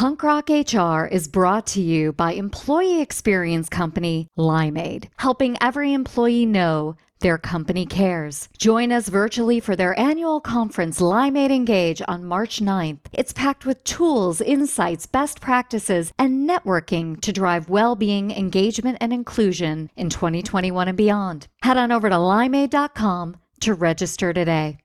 Punk Rock HR is brought to you by employee experience company Limeade, helping every employee know their company cares. Join us virtually for their annual conference, Limeade Engage, on March 9th. It's packed with tools, insights, best practices, and networking to drive well being, engagement, and inclusion in 2021 and beyond. Head on over to limeade.com to register today.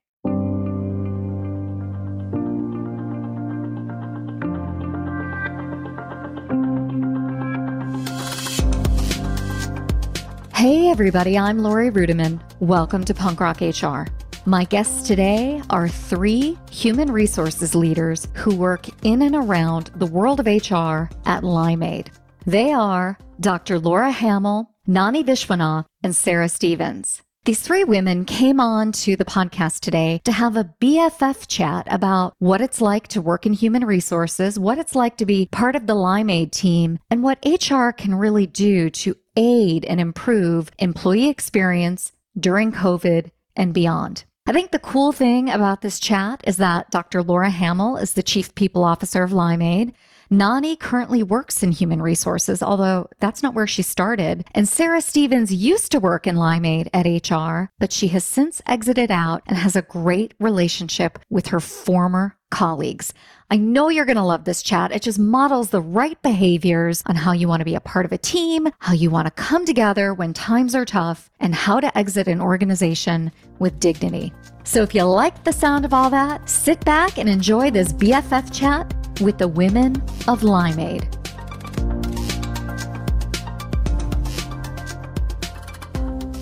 Hey, everybody, I'm Laurie Ruettimann. Welcome to Punk Rock HR. My guests today are three human resources leaders who work in and around the world of HR at Limeade. They are Dr. Laura Hamill, Nani Vishwanath, and Sarah Stevens. These three women came on to the podcast today to have a BFF chat about what it's like to work in human resources, what it's like to be part of the Limeade team, and what HR can really do to aid and improve employee experience during COVID and beyond. I think the cool thing about this chat is that Dr. Laura Hamill is the Chief People Officer of Limeade. Nani currently works in human resources, although that's not where she started. And Sarah Stevens used to work in Limeade at HR, but she has since exited out and has a great relationship with her former colleagues. I know you're going to love this chat. It just models the right behaviors on how you want to be a part of a team, how you want to come together when times are tough, and how to exit an organization with dignity. So if you like the sound of all that, sit back and enjoy this BFF chat with the women of Limeade.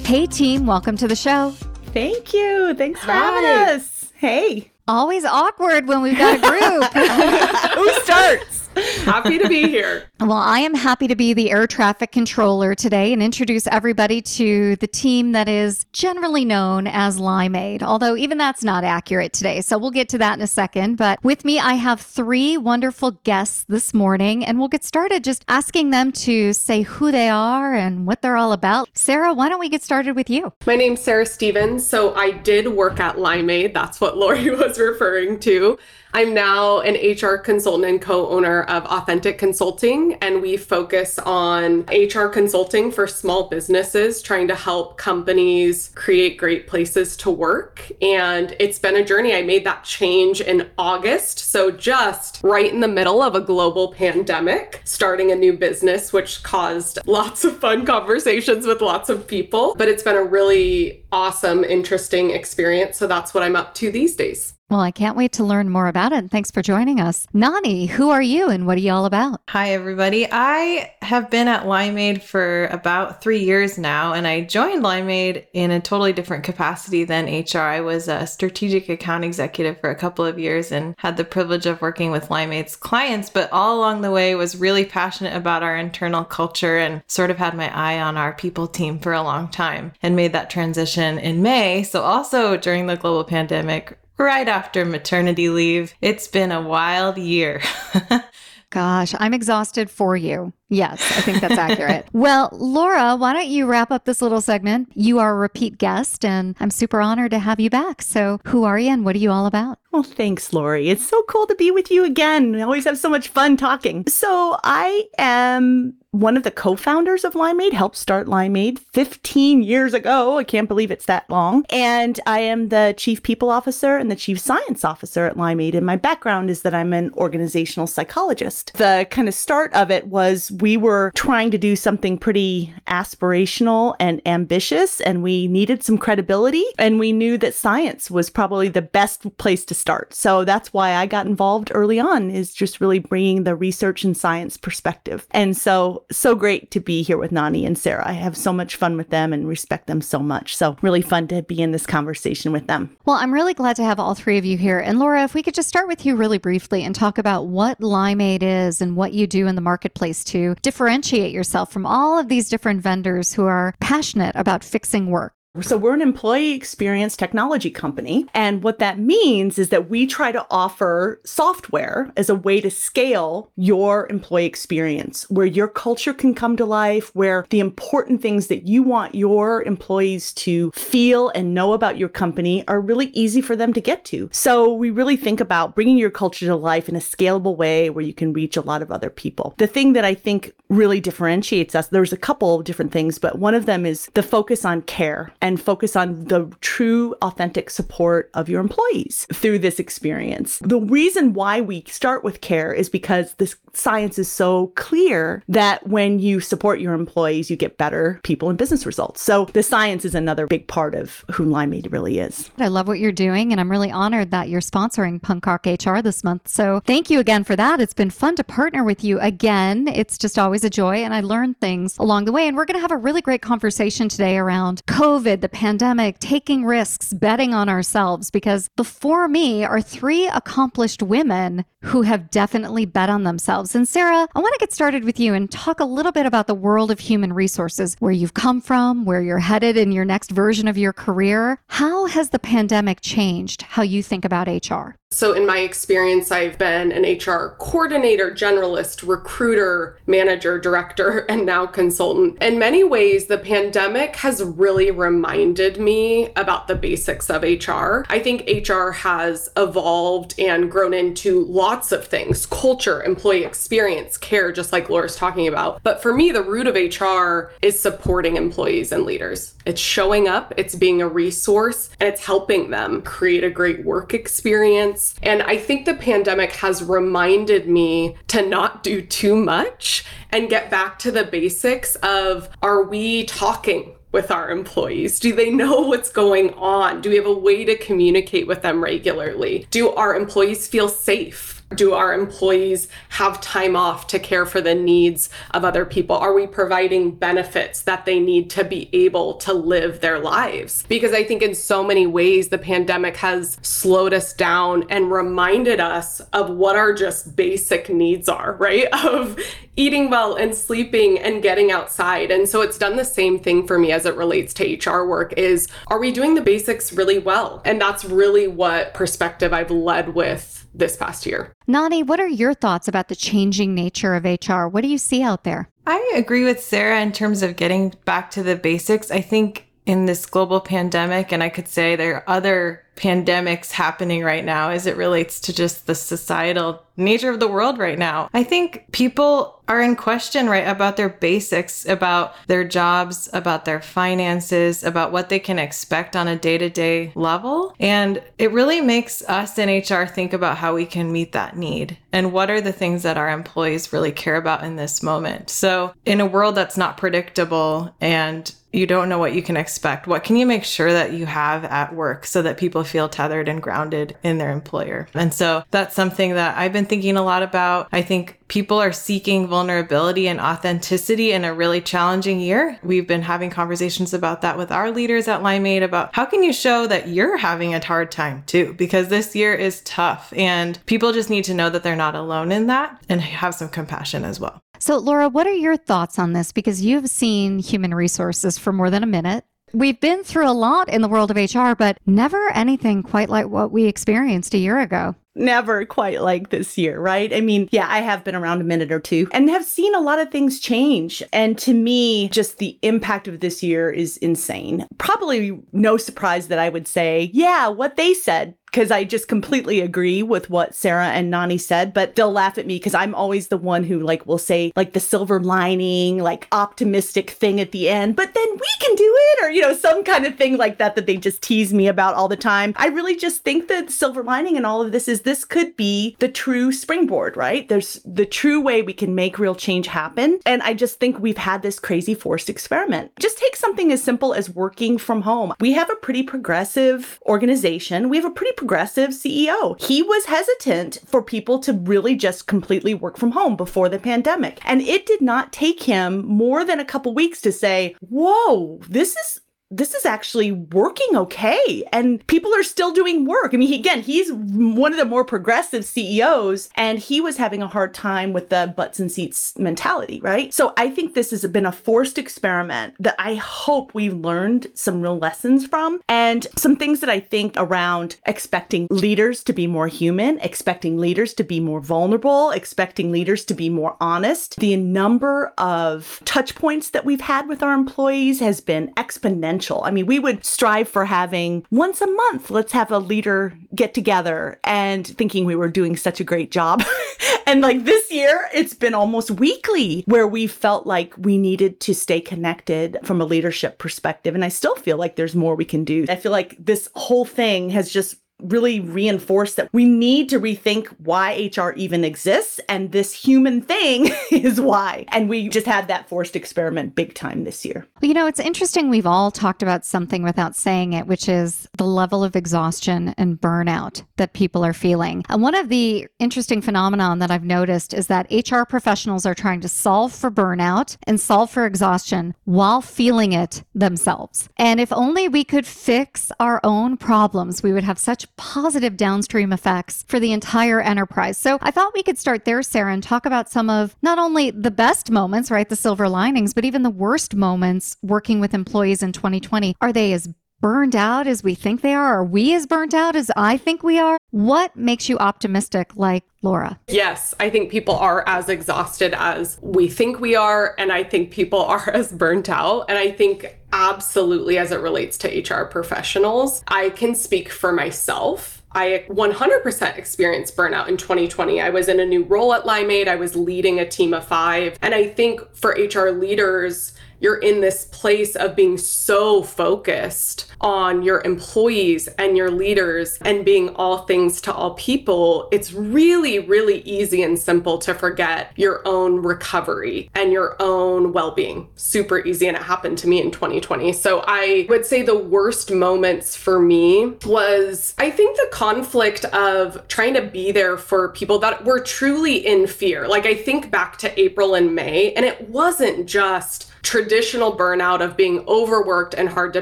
Hey, team, welcome to the show. Thank you. Thanks for Hi. having us. Hey. Always awkward when we've got a group. Who starts? Happy to be here. Well, I am happy to be the air traffic controller today and introduce everybody to the team that is generally known as Limeade, although even that's not accurate today. So we'll get to that in a second. But with me, I have three wonderful guests this morning, and we'll get started just asking them to say who they are and what they're all about. Sarah, why don't we get started with you? My name's Sarah Stevens. So I did work at Limeade. That's what Laurie was referring to. I'm now an HR consultant and co owner of Authentic Consulting, and we focus on HR consulting for small businesses, trying to help companies create great places to work. And it's been a journey. I made that change in August. So, just right in the middle of a global pandemic, starting a new business, which caused lots of fun conversations with lots of people. But it's been a really awesome, interesting experience. So, that's what I'm up to these days. Well, I can't wait to learn more about it. And thanks for joining us. Nani, who are you and what are you all about? Hi, everybody. I have been at Limeade for about three years now, and I joined Limeade in a totally different capacity than HR. I was a strategic account executive for a couple of years and had the privilege of working with Limeade's clients, but all along the way was really passionate about our internal culture and sort of had my eye on our people team for a long time and made that transition in May. So, also during the global pandemic, right after maternity leave. It's been a wild year. Gosh, I'm exhausted for you. Yes, I think that's accurate. well, Laura, why don't you wrap up this little segment? You are a repeat guest, and I'm super honored to have you back. So, who are you and what are you all about? Well, thanks, Laurie. It's so cool to be with you again. We always have so much fun talking. So, I am one of the co-founders of Limeade, helped start Limeade 15 years ago. I can't believe it's that long. And I am the chief people officer and the chief science officer at Limeade. And my background is that I'm an organizational psychologist. The kind of start of it was we were trying to do something pretty aspirational and ambitious, and we needed some credibility. And we knew that science was probably the best place to start. So that's why I got involved early on, is just really bringing the research and science perspective. And so so great to be here with Nani and Sarah. I have so much fun with them and respect them so much. So really fun to be in this conversation with them. Well, I'm really glad to have all three of you here. And Laura, if we could just start with you really briefly and talk about what Limeade is and what you do in the marketplace to differentiate yourself from all of these different vendors who are passionate about fixing work. So we're an employee experience technology company. And what that means is that we try to offer software as a way to scale your employee experience, where your culture can come to life, where the important things that you want your employees to feel and know about your company are really easy for them to get to. So we really think about bringing your culture to life in a scalable way where you can reach a lot of other people. The thing that I think really differentiates us, there's a couple of different things, but one of them is the focus on care and focus on the true, authentic support of your employees through this experience. The reason why we start with care is because this science is so clear that when you support your employees, you get better people and business results. So the science is another big part of who Limeade really is. I love what you're doing, and I'm really honored that you're sponsoring Punk Rock HR this month. So thank you again for that. It's been fun to partner with you again. It's just always a joy, and I learned things along the way. And we're going to have a really great conversation today around COVID, the pandemic, taking risks, betting on ourselves, because before me are three accomplished women who have definitely bet on themselves. And Sarah, I want to get started with you and talk a little bit about the world of human resources, where you've come from, where you're headed in your next version of your career. How has the pandemic changed how you think about HR? So, in my experience, I've been an HR coordinator, generalist, recruiter, manager, director, and now consultant. In many ways, the pandemic has really reminded me about the basics of HR. I think HR has evolved and grown into lots of things culture, employee experience, care, just like Laura's talking about. But for me, the root of HR is supporting employees and leaders. It's showing up, it's being a resource, and it's helping them create a great work experience and I think the pandemic has reminded me to not do too much and get back to the basics of are we talking with our employees? Do they know what's going on? Do we have a way to communicate with them regularly? Do our employees feel safe? Do our employees have time off to care for the needs of other people? Are we providing benefits that they need to be able to live their lives? Because I think in so many ways, the pandemic has slowed us down and reminded us of what our just basic needs are, right? Of eating well and sleeping and getting outside. And so it's done the same thing for me as it relates to HR work is are we doing the basics really well? And that's really what perspective I've led with this past year. Nani, what are your thoughts about the changing nature of HR? What do you see out there? I agree with Sarah in terms of getting back to the basics. I think in this global pandemic, and I could say there are other pandemics happening right now as it relates to just the societal nature of the world right now. I think people are in question, right, about their basics, about their jobs, about their finances, about what they can expect on a day to day level. And it really makes us in HR think about how we can meet that need and what are the things that our employees really care about in this moment. So, in a world that's not predictable and you don't know what you can expect. What can you make sure that you have at work so that people feel tethered and grounded in their employer? And so that's something that I've been thinking a lot about. I think people are seeking vulnerability and authenticity in a really challenging year. We've been having conversations about that with our leaders at Limeade about how can you show that you're having a hard time too? Because this year is tough and people just need to know that they're not alone in that and have some compassion as well. So, Laura, what are your thoughts on this? Because you've seen human resources for more than a minute. We've been through a lot in the world of HR, but never anything quite like what we experienced a year ago never quite like this year, right? I mean, yeah, I have been around a minute or two and have seen a lot of things change. And to me, just the impact of this year is insane. Probably no surprise that I would say, yeah, what they said because I just completely agree with what Sarah and Nani said, but they'll laugh at me because I'm always the one who like will say like the silver lining, like optimistic thing at the end, but then we can do it or you know some kind of thing like that that they just tease me about all the time. I really just think that silver lining and all of this is this could be the true springboard, right? There's the true way we can make real change happen. And I just think we've had this crazy forced experiment. Just take something as simple as working from home. We have a pretty progressive organization. We have a pretty progressive CEO. He was hesitant for people to really just completely work from home before the pandemic. And it did not take him more than a couple weeks to say, whoa, this is this is actually working okay and people are still doing work. I mean, he, again, he's one of the more progressive CEOs and he was having a hard time with the butts and seats mentality, right? So I think this has been a forced experiment that I hope we've learned some real lessons from and some things that I think around expecting leaders to be more human, expecting leaders to be more vulnerable, expecting leaders to be more honest. The number of touch points that we've had with our employees has been exponential. I mean, we would strive for having once a month, let's have a leader get together and thinking we were doing such a great job. and like this year, it's been almost weekly where we felt like we needed to stay connected from a leadership perspective. And I still feel like there's more we can do. I feel like this whole thing has just really reinforced that we need to rethink why HR even exists. And this human thing is why. And we just had that forced experiment big time this year. Well, you know, it's interesting. We've all talked about something without saying it, which is the level of exhaustion and burnout that people are feeling. And one of the interesting phenomenon that I've noticed is that HR professionals are trying to solve for burnout and solve for exhaustion while feeling it themselves. And if only we could fix our own problems, we would have such positive downstream effects for the entire enterprise. So I thought we could start there, Sarah, and talk about some of not only the best moments, right, the silver linings, but even the worst moments working with employees in 2020. Are they as burned out as we think they are? Are we as burnt out as I think we are? What makes you optimistic like Laura? Yes, I think people are as exhausted as we think we are. And I think people are as burnt out. And I think absolutely as it relates to HR professionals, I can speak for myself. I 100% experienced burnout in 2020. I was in a new role at Limeade. I was leading a team of five. And I think for HR leaders, you're in this place of being so focused on your employees and your leaders and being all things to all people, it's really, really easy and simple to forget your own recovery and your own well being. Super easy. And it happened to me in 2020. So I would say the worst moments for me was, I think, the conflict of trying to be there for people that were truly in fear. Like I think back to April and May, and it wasn't just traditional burnout of being overworked and hard to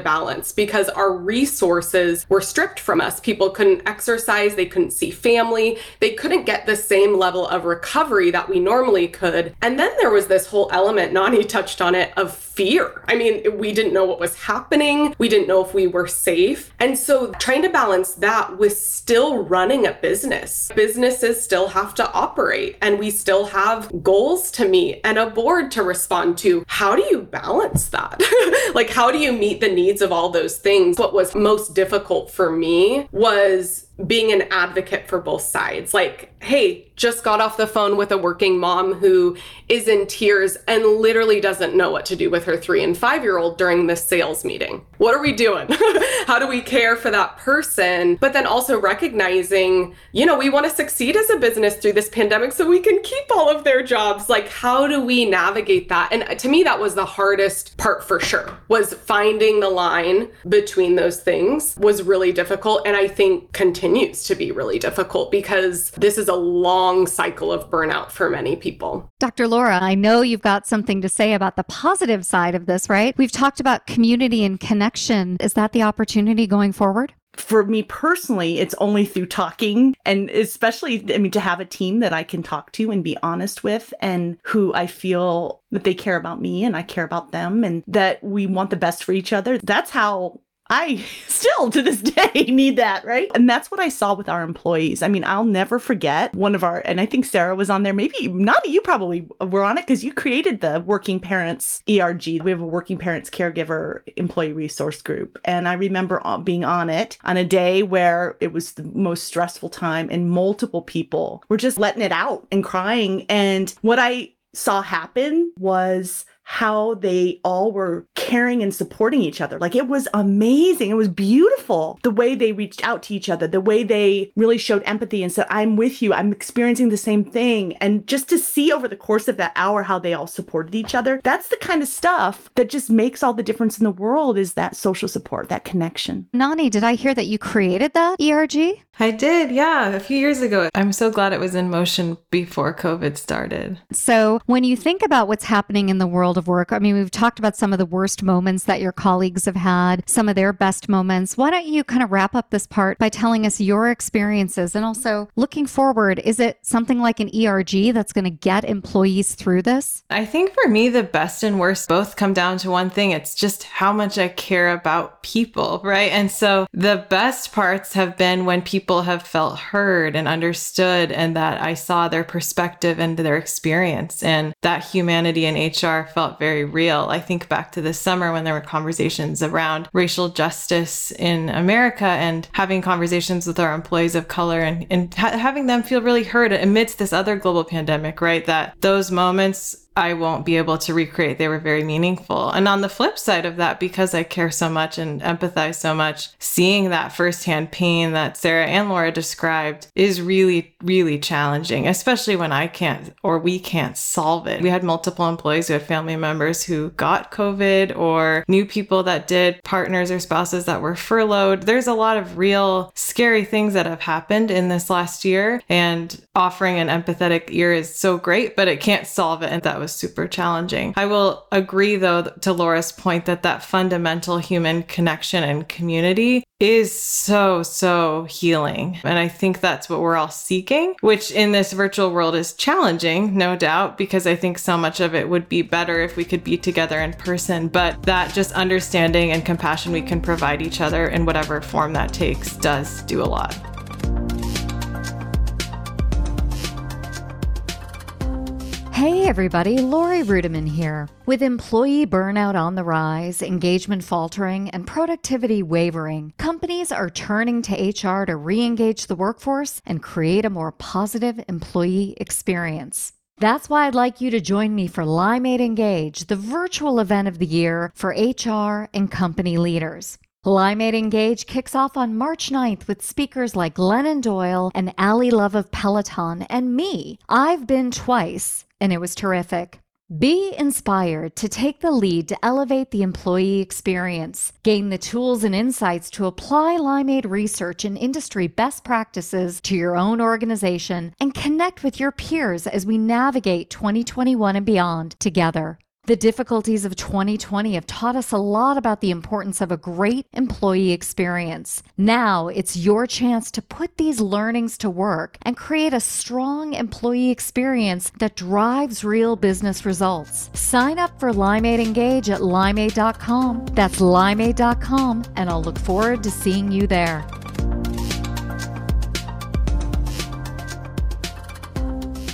balance because our resources were stripped from us. People couldn't exercise, they couldn't see family, they couldn't get the same level of recovery that we normally could. And then there was this whole element, Nani touched on it, of fear. I mean, we didn't know what was happening, we didn't know if we were safe. And so trying to balance that with still running a business. Businesses still have to operate and we still have goals to meet and a board to respond to. How do you balance that? like, how do you meet the needs of all those things? What was most difficult for me was being an advocate for both sides. Like, hey, just got off the phone with a working mom who is in tears and literally doesn't know what to do with her three and five year old during this sales meeting. What are we doing? How do we care for that person? But then also recognizing, you know, we want to succeed as a business through this pandemic so we can keep all of their jobs. Like, how do we navigate that? And uh, to me, that was the hardest part for sure, was finding the line between those things was really difficult. And I think continues to be really difficult because this is a long cycle of burnout for many people. Dr. Laura, I know you've got something to say about the positive side of this, right? We've talked about community and connection. Is that the opportunity going forward? for me personally, it's only through talking and especially, I mean, to have a team that I can talk to and be honest with and who I feel that they care about me and I care about them and that we want the best for each other. That's how I still to this day need that, right? And that's what I saw with our employees. I mean, I'll never forget one of our, and I think Sarah was on there, maybe not you probably were on it because you created the Working Parents ERG. We have a Working Parents Caregiver Employee Resource Group. And I remember uh, being on it on a day where it was the most stressful time and multiple people were just letting it out and crying. And what I saw happen was how they all were caring and supporting each other. Like it was amazing. It was beautiful the way they reached out to each other, the way they really showed empathy and said, I'm with you. I'm experiencing the same thing. And just to see over the course of that hour how they all supported each other, that's the kind of stuff that just makes all the difference in the world is that social support, that connection. Nani, did I hear that you created that ERG? I did, yeah, a few years ago. I'm so glad it was in motion before COVID started. So, when you think about what's happening in the world of work, I mean, we've talked about some of the worst moments that your colleagues have had, some of their best moments. Why don't you kind of wrap up this part by telling us your experiences and also looking forward? Is it something like an ERG that's going to get employees through this? I think for me, the best and worst both come down to one thing it's just how much I care about people, right? And so the best parts have been when people have felt heard and understood, and that I saw their perspective and their experience, and that humanity in HR felt very real. I think back to this summer when there were conversations around racial justice in America and having conversations with our employees of color and, and ha- having them feel really heard amidst this other global pandemic, right? That those moments I won't be able to recreate. They were very meaningful. And on the flip side of that, because I care so much and empathize so much, seeing that firsthand pain that Sarah and Laura described is really, really challenging, especially when I can't or we can't solve it. We had multiple employees who had family members who got COVID or knew people that did, partners or spouses that were furloughed. There's a lot of real scary things that have happened in this last year. And offering an empathetic ear is so great, but it can't solve it. And that was super challenging. I will agree, though, to Laura's point that that fundamental human connection and community is so, so healing. And I think that's what we're all seeking, which in this virtual world is challenging, no doubt, because I think so much of it would be better if we could be together in person. But that just understanding and compassion we can provide each other in whatever form that takes does do a lot. Hey everybody, Laurie Ruettimann here. With employee burnout on the rise, engagement faltering, and productivity wavering, companies are turning to HR to re engage the workforce and create a more positive employee experience. That's why I'd like you to join me for Limeade Engage, the virtual event of the year for HR and company leaders. Limeade Engage kicks off on March 9th with speakers like Glennon Doyle and Ally Love of Peloton and me. I've been twice and it was terrific. Be inspired to take the lead to elevate the employee experience, gain the tools and insights to apply Limeade research and industry best practices to your own organization, and connect with your peers as we navigate 2021 and beyond together. The difficulties of 2020 have taught us a lot about the importance of a great employee experience. Now it's your chance to put these learnings to work and create a strong employee experience that drives real business results. Sign up for Limeade Engage at limeade.com. That's limeade.com, and I'll look forward to seeing you there.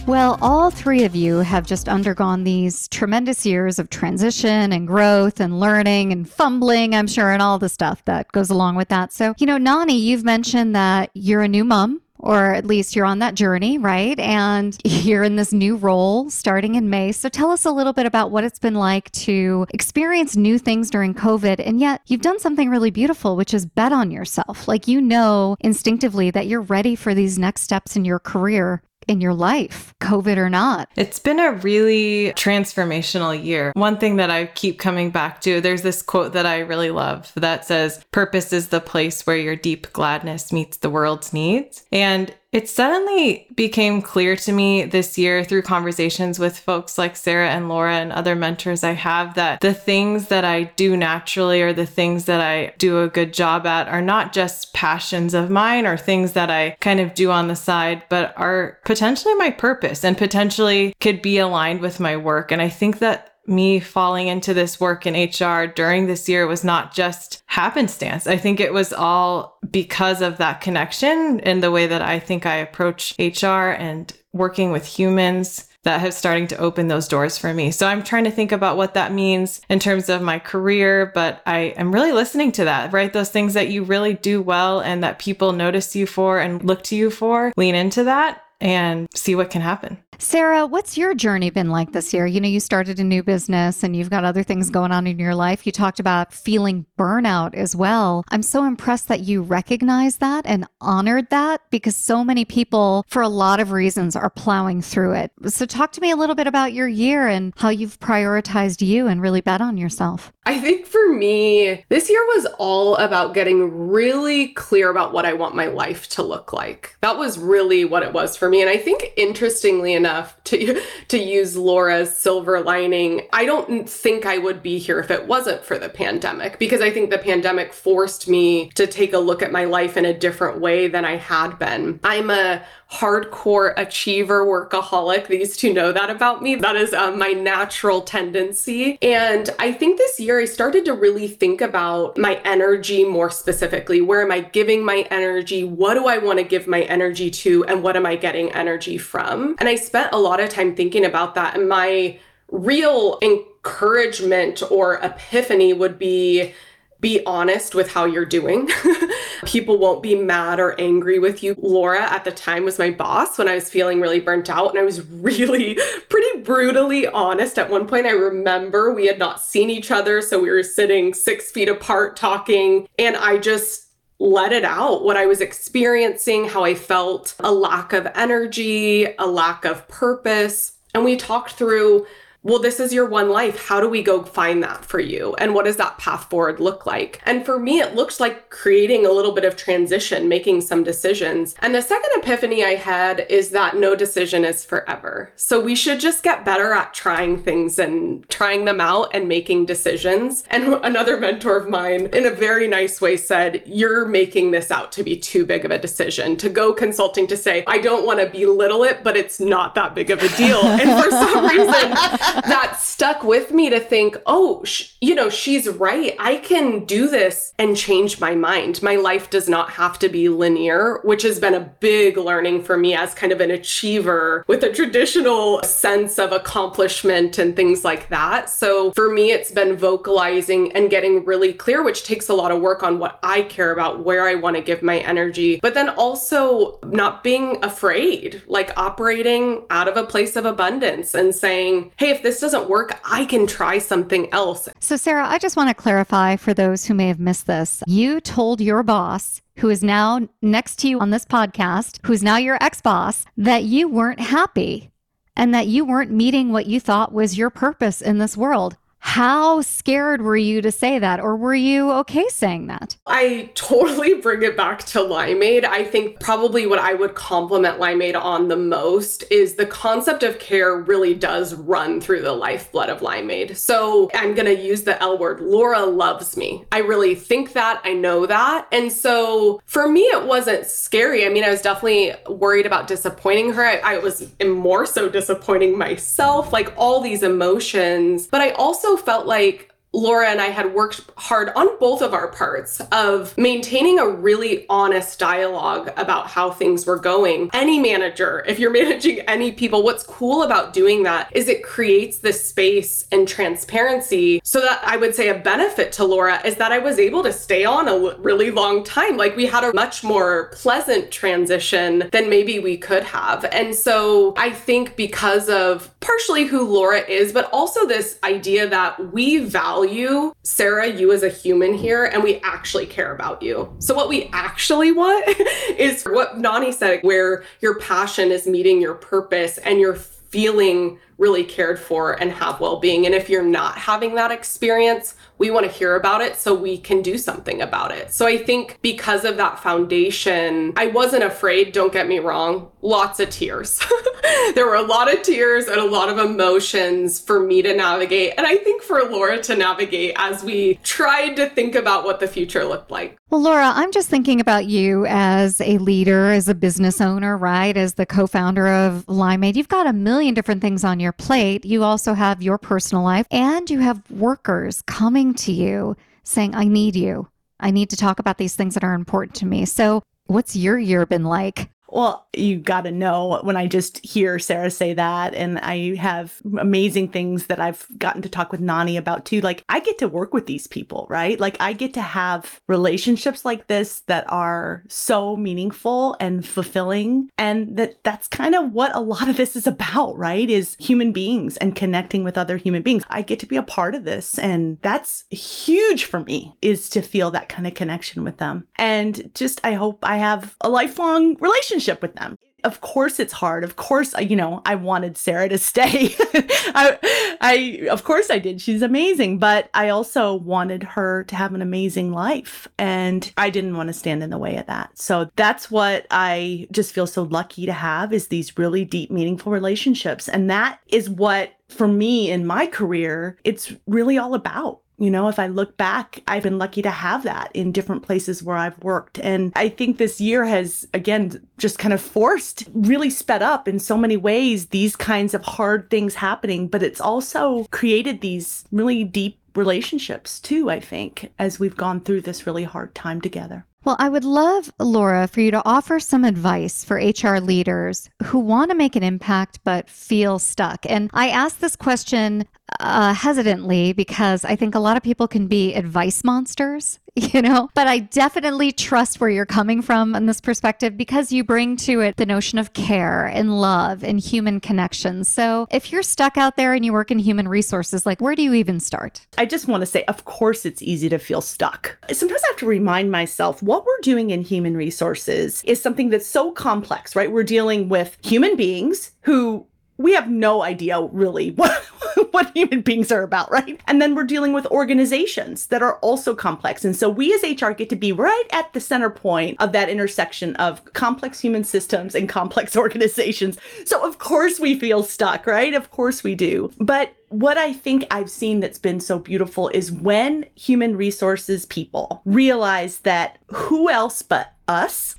Well, all three of you have just undergone these tremendous years of transition and growth and learning and fumbling, I'm sure, and all the stuff that goes along with that. So, you know, Nani, you've mentioned that you're a new mom or at least you're on that journey, right? And you're in this new role starting in May. So tell us a little bit about what it's been like to experience new things during COVID. And yet you've done something really beautiful, which is bet on yourself. Like you know instinctively that you're ready for these next steps in your career in your life, COVID or not? It's been a really transformational year. One thing that I keep coming back to, there's this quote that I really love that says, Purpose is the place where your deep gladness meets the world's needs. And it suddenly became clear to me this year through conversations with folks like Sarah and Laura and other mentors I have that the things that I do naturally or the things that I do a good job at are not just passions of mine or things that I kind of do on the side, but are potentially my purpose and potentially could be aligned with my work. And I think that me falling into this work in HR during this year was not just happenstance. I think it was all because of that connection and the way that I think I approach HR and working with humans that have starting to open those doors for me. So I'm trying to think about what that means in terms of my career, but I am really listening to that, right? Those things that you really do well and that people notice you for and look to you for, lean into that and see what can happen. Sarah, what's your journey been like this year? You know, you started a new business and you've got other things going on in your life. You talked about feeling burnout as well. I'm so impressed that you recognize that and honored that because so many people, for a lot of reasons, are plowing through it. So, talk to me a little bit about your year and how you've prioritized you and really bet on yourself. I think for me, this year was all about getting really clear about what I want my life to look like. That was really what it was for me. And I think, interestingly enough, to to use Laura's silver lining. I don't think I would be here if it wasn't for the pandemic because I think the pandemic forced me to take a look at my life in a different way than I had been. I'm a hardcore achiever workaholic. These two know that about me. That is uh, my natural tendency. And I think this year I started to really think about my energy more specifically. Where am I giving my energy? What do I want to give my energy to? And what am I getting energy from? And I spent a lot of time thinking about that. And my real encouragement or epiphany would be be honest with how you're doing. People won't be mad or angry with you. Laura at the time was my boss when I was feeling really burnt out, and I was really pretty brutally honest. At one point, I remember we had not seen each other, so we were sitting six feet apart talking, and I just let it out what I was experiencing, how I felt a lack of energy, a lack of purpose. And we talked through well, this is your one life. How do we go find that for you? And what does that path forward look like? And for me, it looks like creating a little bit of transition, making some decisions. And the second epiphany I had is that no decision is forever. So we should just get better at trying things and trying them out and making decisions. And another mentor of mine, in a very nice way, said, You're making this out to be too big of a decision. To go consulting to say, I don't want to belittle it, but it's not that big of a deal. And for some reason, that stuck with me to think, oh, sh- you know, she's right. I can do this and change my mind. My life does not have to be linear, which has been a big learning for me as kind of an achiever with a traditional sense of accomplishment and things like that. So for me, it's been vocalizing and getting really clear, which takes a lot of work on what I care about, where I want to give my energy, but then also not being afraid, like operating out of a place of abundance and saying, hey, if this doesn't work, I can try something else. So, Sarah, I just want to clarify for those who may have missed this. You told your boss, who is now next to you on this podcast, who's now your ex boss, that you weren't happy and that you weren't meeting what you thought was your purpose in this world. How scared were you to say that, or were you okay saying that? I totally bring it back to Limeade. I think probably what I would compliment Limeade on the most is the concept of care really does run through the lifeblood of Limeade. So I'm going to use the L word. Laura loves me. I really think that. I know that. And so for me, it wasn't scary. I mean, I was definitely worried about disappointing her. I, I was more so disappointing myself, like all these emotions. But I also also felt like Laura and I had worked hard on both of our parts of maintaining a really honest dialogue about how things were going. Any manager, if you're managing any people, what's cool about doing that is it creates this space and transparency. So that I would say a benefit to Laura is that I was able to stay on a really long time. Like we had a much more pleasant transition than maybe we could have. And so I think because of partially who Laura is, but also this idea that we value value Sarah, you as a human here, and we actually care about you. So, what we actually want is what Nani said, where your passion is meeting your purpose and you're feeling really cared for and have well being. And if you're not having that experience, we want to hear about it so we can do something about it. So I think because of that foundation, I wasn't afraid, don't get me wrong, lots of tears. there were a lot of tears and a lot of emotions for me to navigate. And I think for Laura to navigate as we tried to think about what the future looked like. Well, Laura, I'm just thinking about you as a leader, as a business owner, right? As the co founder of Limeade. You've got a million different things on your plate. You also have your personal life and you have workers coming coming to you saying, I need you. I need to talk about these things that are important to me. So, what's your year been like? Well, you got to know when I just hear Sarah say that, and I have amazing things that I've gotten to talk with Nani about too. Like, I get to work with these people, right? Like, I get to have relationships like this that are so meaningful and fulfilling. And that that's kind of what a lot of this is about, right? Is human beings and connecting with other human beings. I get to be a part of this. And that's huge for me is to feel that kind of connection with them. And just, I hope I have a lifelong relationship with them of course it's hard. Of course, uh, you know, I wanted Sarah to stay. I, I, of course I did. She's amazing, but I also wanted her to have an amazing life and I didn't want to stand in the way of that. So that's what I just feel so lucky to have is these really deep, meaningful relationships. And that is what for me in my career, it's really all about you know, if I look back, I've been lucky to have that in different places where I've worked. And I think this year has, again, just kind of forced, really sped up in so many ways these kinds of hard things happening. But it's also created these really deep relationships too, I think, as we've gone through this really hard time together. Well, I would love, Laura, for you to offer some advice for HR leaders who want to make an impact but feel stuck. And I ask this question uh, hesitantly because I think a lot of people can be advice monsters, you know, but I definitely trust where you're coming from in this perspective because you bring to it the notion of care and love and human connection. So if you're stuck out there and you work in human resources, like where do you even start? I just want to say, of course, it's easy to feel stuck. Sometimes I have to remind myself what we're doing in human resources is something that's so complex, right? We're dealing with human beings who we have no idea really what what human beings are about, right? And then we're dealing with organizations that are also complex. And so we as HR get to be right at the center point of that intersection of complex human systems and complex organizations. So of course we feel stuck, right? Of course we do. But what I think I've seen that's been so beautiful is when human resources people realize that who else but us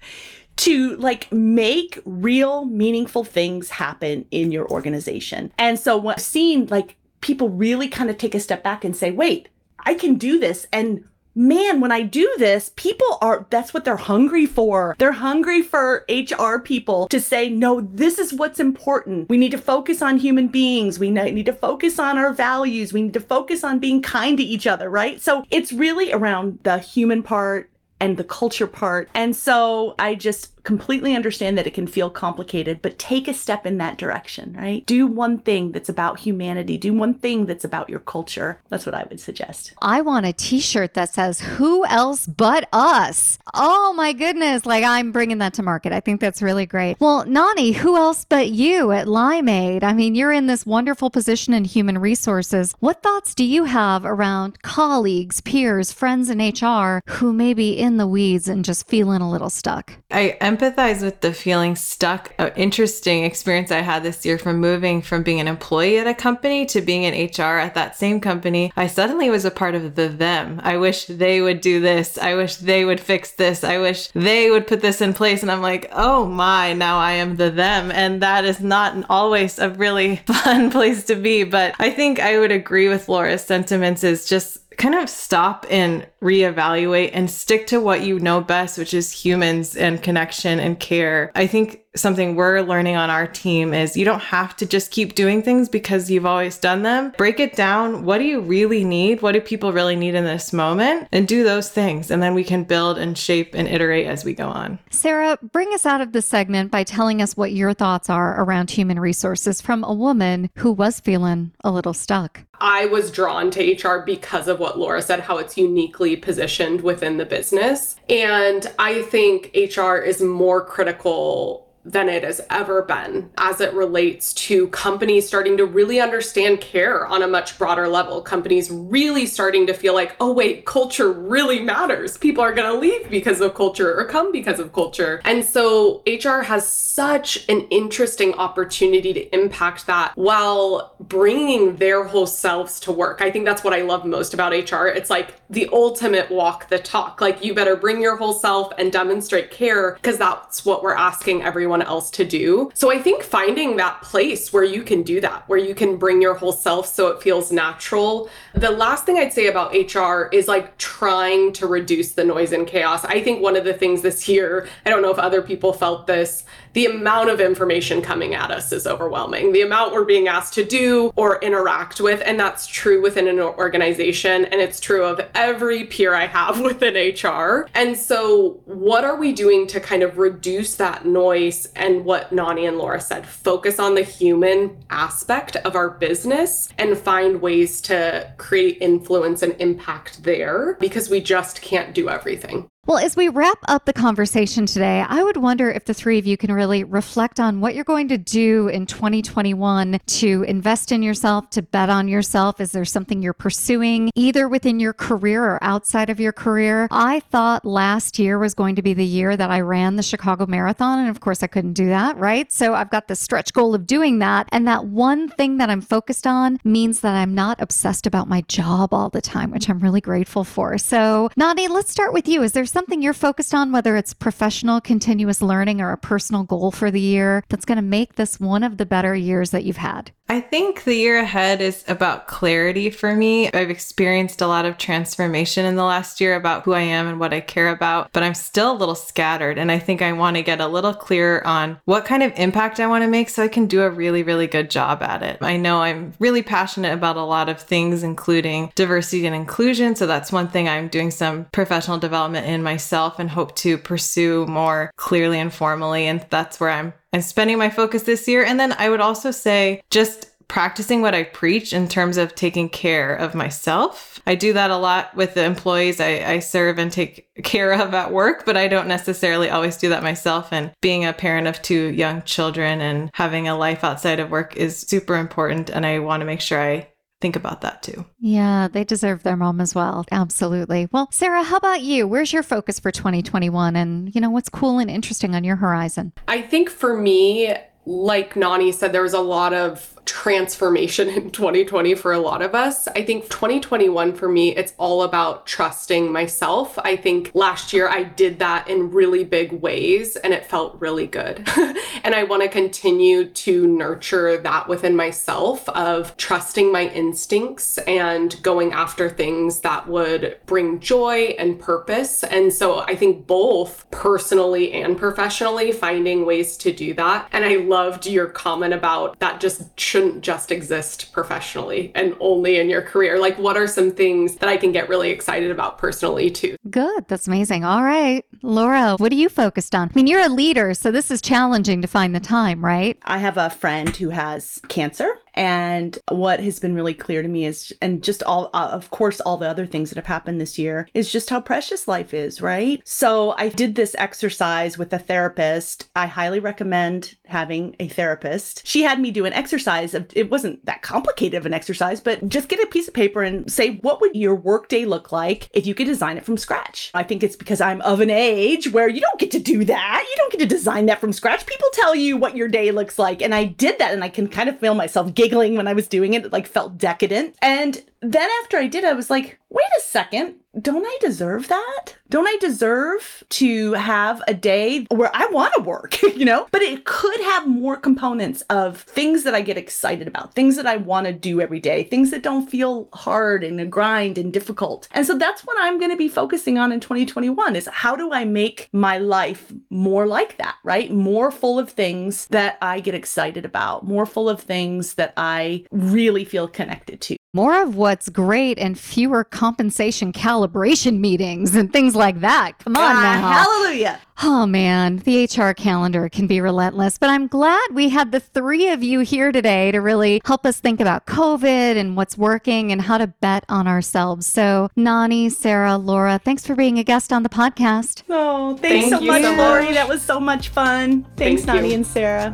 to like make real meaningful things happen in your organization. And so what I've seen like people really kind of take a step back and say, wait, I can do this. And man, when I do this, people are, that's what they're hungry for. They're hungry for HR people to say, no, this is what's important. We need to focus on human beings. We need to focus on our values. We need to focus on being kind to each other, right? So it's really around the human part and the culture part. And so I just completely understand that it can feel complicated, but take a step in that direction, right? Do one thing that's about humanity, do one thing that's about your culture. That's what I would suggest. I want a t shirt that says, Who else but us? Oh my goodness. Like I'm bringing that to market. I think that's really great. Well, Nani, who else but you at Limeade? I mean, you're in this wonderful position in human resources. What thoughts do you have around colleagues, peers, friends in HR who may be in the weeds and just feeling a little stuck? I empathize with the feeling stuck. An interesting experience I had this year from moving from being an employee at a company to being an HR at that same company. I suddenly was a part of the them. I wish they would do this. I wish they would fix this. I wish they would put this in place. And I'm like, oh my, now I am the them. And that is not always a really fun place to be. But I think I would agree with Laura's sentiments is just kind of stop and reevaluate and stick to what you know best, which is humans and connection and care. I think something we're learning on our team is you don't have to just keep doing things because you've always done them. Break it down. What do you really need? What do people really need in this moment? And do those things. And then we can build and shape and iterate as we go on. Sarah, bring us out of this segment by telling us what your thoughts are around human resources from a woman who was feeling a little stuck. I was drawn to HR because of what Laura said, how it's uniquely positioned within the business. And I think HR is more critical than it has ever been as it relates to companies starting to really understand care on a much broader level. Companies really starting to feel like, oh, wait, culture really matters. People are going to leave because of culture or come because of culture. And so HR has such an interesting opportunity to impact that while bringing their whole selves to work. I think that's what I love most about HR. It's like the ultimate walk the talk. Like, you better bring your whole self and demonstrate care because that's what we're asking everyone anyone else to do. So I think finding that place where you can do that, where you can bring your whole self so it feels natural. The last thing I'd say about HR is like trying to reduce the noise and chaos. I think one of the things this year, I don't know if other people felt this, the amount of information coming at us is overwhelming. The amount we're being asked to do or interact with, and that's true within an organization, and it's true of every peer I have within HR. And so, what are we doing to kind of reduce that noise and what Nani and Laura said? Focus on the human aspect of our business and find ways to create influence and impact there because we just can't do everything. Well, as we wrap up the conversation today, I would wonder if the three of you can really reflect on what you're going to do in 2021 to invest in yourself, to bet on yourself. Is there something you're pursuing either within your career or outside of your career? I thought last year was going to be the year that I ran the Chicago Marathon. And of course, I couldn't do that, right? So I've got the stretch goal of doing that. And that one thing that I'm focused on means that I'm not obsessed about my job all the time, which I'm really grateful for. So, Nani, let's start with you. Is there something you're focused on, whether it's professional continuous learning or a personal goal for the year, that's going to make this one of the better years that you've had? I think the year ahead is about clarity for me. I've experienced a lot of transformation in the last year about who I am and what I care about, but I'm still a little scattered. And I think I want to get a little clearer on what kind of impact I want to make so I can do a really, really good job at it. I know I'm really passionate about a lot of things, including diversity and inclusion. So that's one thing I'm doing some professional development in myself and hope to pursue more clearly and formally. And that's where I'm I'm spending my focus this year. And then I would also say just practicing what I preach in terms of taking care of myself. I do that a lot with the employees I, I, serve and take care of at work, but I don't necessarily always do that myself. And being a parent of two young children and having a life outside of work is super important. And I want to make sure I think about that too. Yeah, they deserve their mom as well. Absolutely. Well, Sarah, how about you? Where's your focus for 2021 and, you know, what's cool and interesting on your horizon? I think for me, like Nani said, there was a lot of transformation in 2020 for a lot of us. I think 2021 for me, it's all about trusting myself. I think last year I did that in really big ways and it felt really good. and I want to continue to nurture that within myself of trusting my instincts and going after things that would bring joy and purpose. And so I think both personally and professionally finding ways to do that. And I loved your comment about that just shouldn't just exist professionally and only in your career. Like, what are some things that I can get really excited about personally too? Good. That's amazing. All right. Laura, what are you focused on? I mean, you're a leader, so this is challenging to find the time, right? I have a friend who has cancer and what has been really clear to me is, and just all, uh, of course, all the other things that have happened this year, is just how precious life is, right? So I did this exercise with a therapist. I highly recommend having a therapist. She had me do an exercise. Of, it wasn't that complicated of an exercise, but just get a piece of paper and say, what would your workday look like if you could design it from scratch? I think it's because I'm of an age where you don't get to do that. You don't get to design that from scratch. People tell you what your day looks like. And I did that and I can kind of feel myself giggling when I was doing it. It like felt decadent. And then after I did, I was like, wait a second, don't I deserve that? Don't I deserve to have a day where I want to work, you know? But it could have more components of things that I get excited about, things that I want to do every day, things that don't feel hard and a grind and difficult. And so that's what I'm going to be focusing on in 2021 is how do I make my life more like that, right? More full of things that I get excited about, more full of things that I really feel connected to. More of what's great and fewer compensation calibration meetings and things like that. Come on Ah, now. Hallelujah. Oh man, the HR calendar can be relentless, but I'm glad we had the three of you here today to really help us think about COVID and what's working and how to bet on ourselves. So, Nani, Sarah, Laura, thanks for being a guest on the podcast. Oh, thanks Thank so you much, so Laurie. That was so much fun. Thanks, Thank you. Nani and Sarah.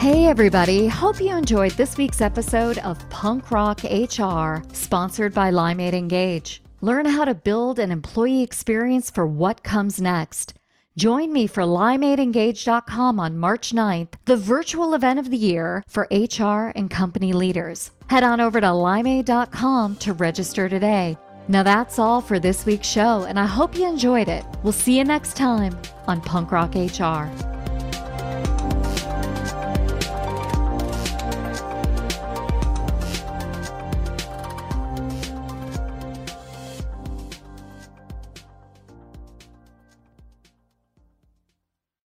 Hey, everybody. Hope you enjoyed this week's episode of Punk Rock HR, sponsored by Limeade Engage. Learn how to build an employee experience for what comes next. Join me for limeadeengage.com on March 9th, the virtual event of the year for HR and company leaders. Head on over to limeade.com to register today. Now that's all for this week's show, and I hope you enjoyed it. We'll see you next time on Punk Rock HR.